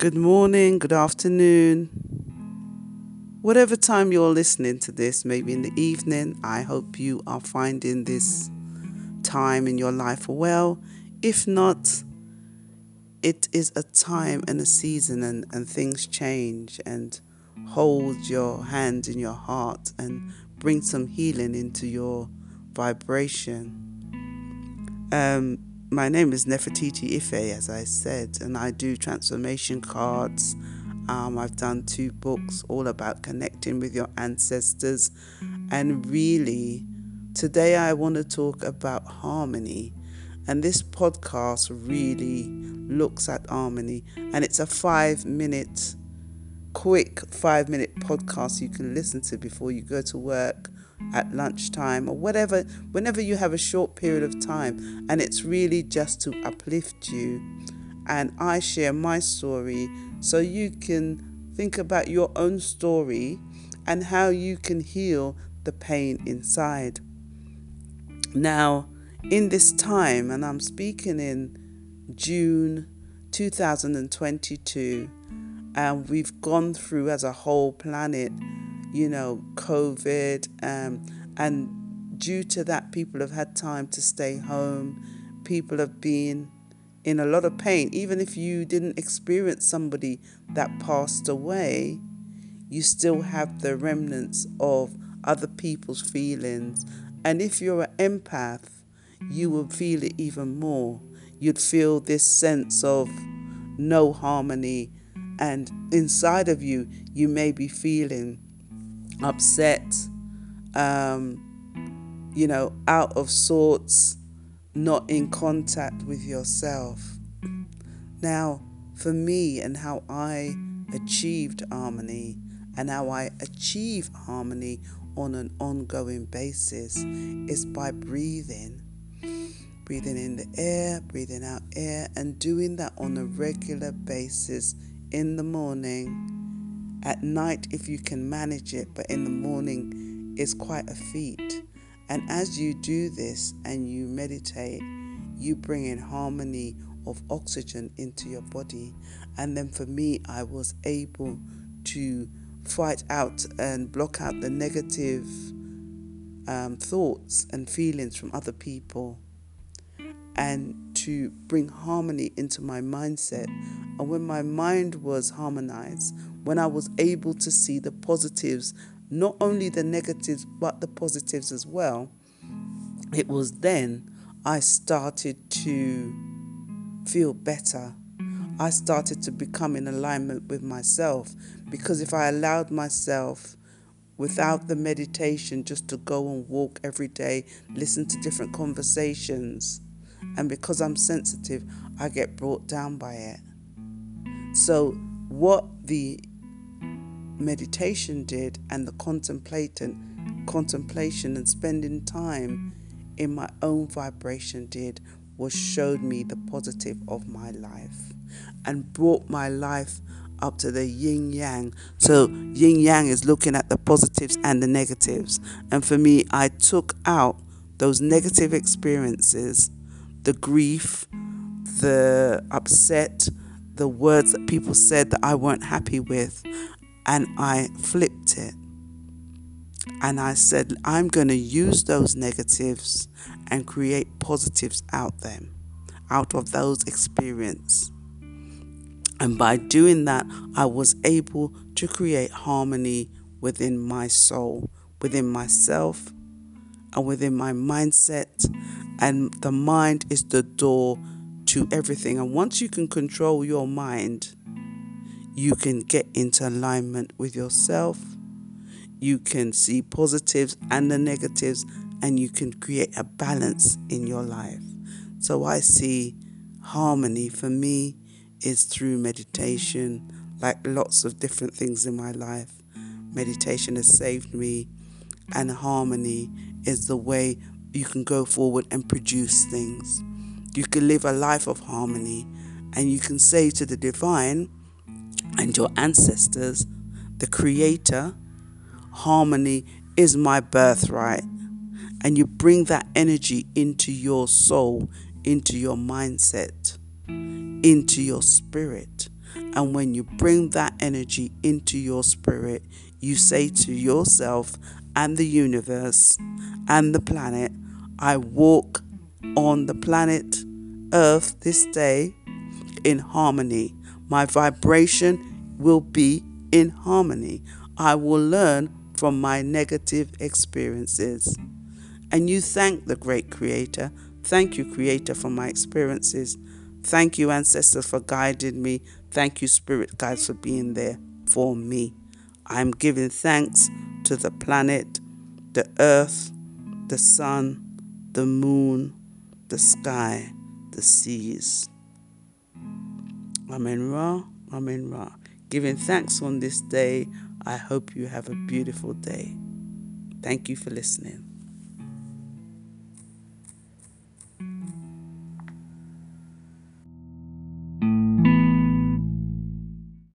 good morning, good afternoon. Whatever time you're listening to this, maybe in the evening, I hope you are finding this time in your life well. If not, it is a time and a season, and, and things change. And hold your hand in your heart and bring some healing into your vibration. Um, my name is Neferatiti Ife, as I said, and I do transformation cards. Um, I've done two books all about connecting with your ancestors, and really, today I want to talk about harmony. And this podcast really looks at harmony, and it's a five minute, quick five minute podcast you can listen to before you go to work at lunchtime or whatever, whenever you have a short period of time, and it's really just to uplift you. And I share my story so you can think about your own story and how you can heal the pain inside. Now, in this time, and I'm speaking in June 2022, and we've gone through as a whole planet you know, COVID. Um, and due to that, people have had time to stay home. People have been in a lot of pain. Even if you didn't experience somebody that passed away, you still have the remnants of other people's feelings. And if you're an empath, you will feel it even more. You'd feel this sense of no harmony, and inside of you, you may be feeling upset, um, you know, out of sorts, not in contact with yourself. Now, for me and how I achieved harmony and how I achieve harmony on an ongoing basis is by breathing. Breathing in the air, breathing out air, and doing that on a regular basis in the morning at night, if you can manage it, but in the morning, is quite a feat. And as you do this and you meditate, you bring in harmony of oxygen into your body. And then for me, I was able to fight out and block out the negative um, thoughts and feelings from other people and to bring harmony into my mindset. And when my mind was harmonized, when I was able to see the positives, not only the negatives, but the positives as well, it was then I started to feel better. I started to become in alignment with myself because if I allowed myself without the meditation just to go and walk every day, listen to different conversations, and because I'm sensitive, I get brought down by it. So, what the meditation did and the contemplating, contemplation and spending time in my own vibration did was showed me the positive of my life and brought my life up to the yin yang. So yin yang is looking at the positives and the negatives. And for me, I took out those negative experiences, the grief, the upset, the words that people said that I weren't happy with, and I flipped it. And I said, I'm going to use those negatives and create positives out them, out of those experiences. And by doing that, I was able to create harmony within my soul, within myself, and within my mindset. And the mind is the door to everything. And once you can control your mind, you can get into alignment with yourself. You can see positives and the negatives, and you can create a balance in your life. So I see harmony for me is through meditation, like lots of different things in my life. Meditation has saved me, and harmony is the way you can go forward and produce things. You can live a life of harmony, and you can say to the divine, and your ancestors, the Creator, harmony is my birthright. And you bring that energy into your soul, into your mindset, into your spirit. And when you bring that energy into your spirit, you say to yourself and the universe and the planet, I walk on the planet Earth this day in harmony. My vibration will be in harmony. I will learn from my negative experiences. And you thank the great Creator. Thank you, Creator, for my experiences. Thank you, ancestors, for guiding me. Thank you, Spirit Guides, for being there for me. I'm giving thanks to the planet, the earth, the sun, the moon, the sky, the seas. Amen Ra, Amen Ra. Giving thanks on this day. I hope you have a beautiful day. Thank you for listening.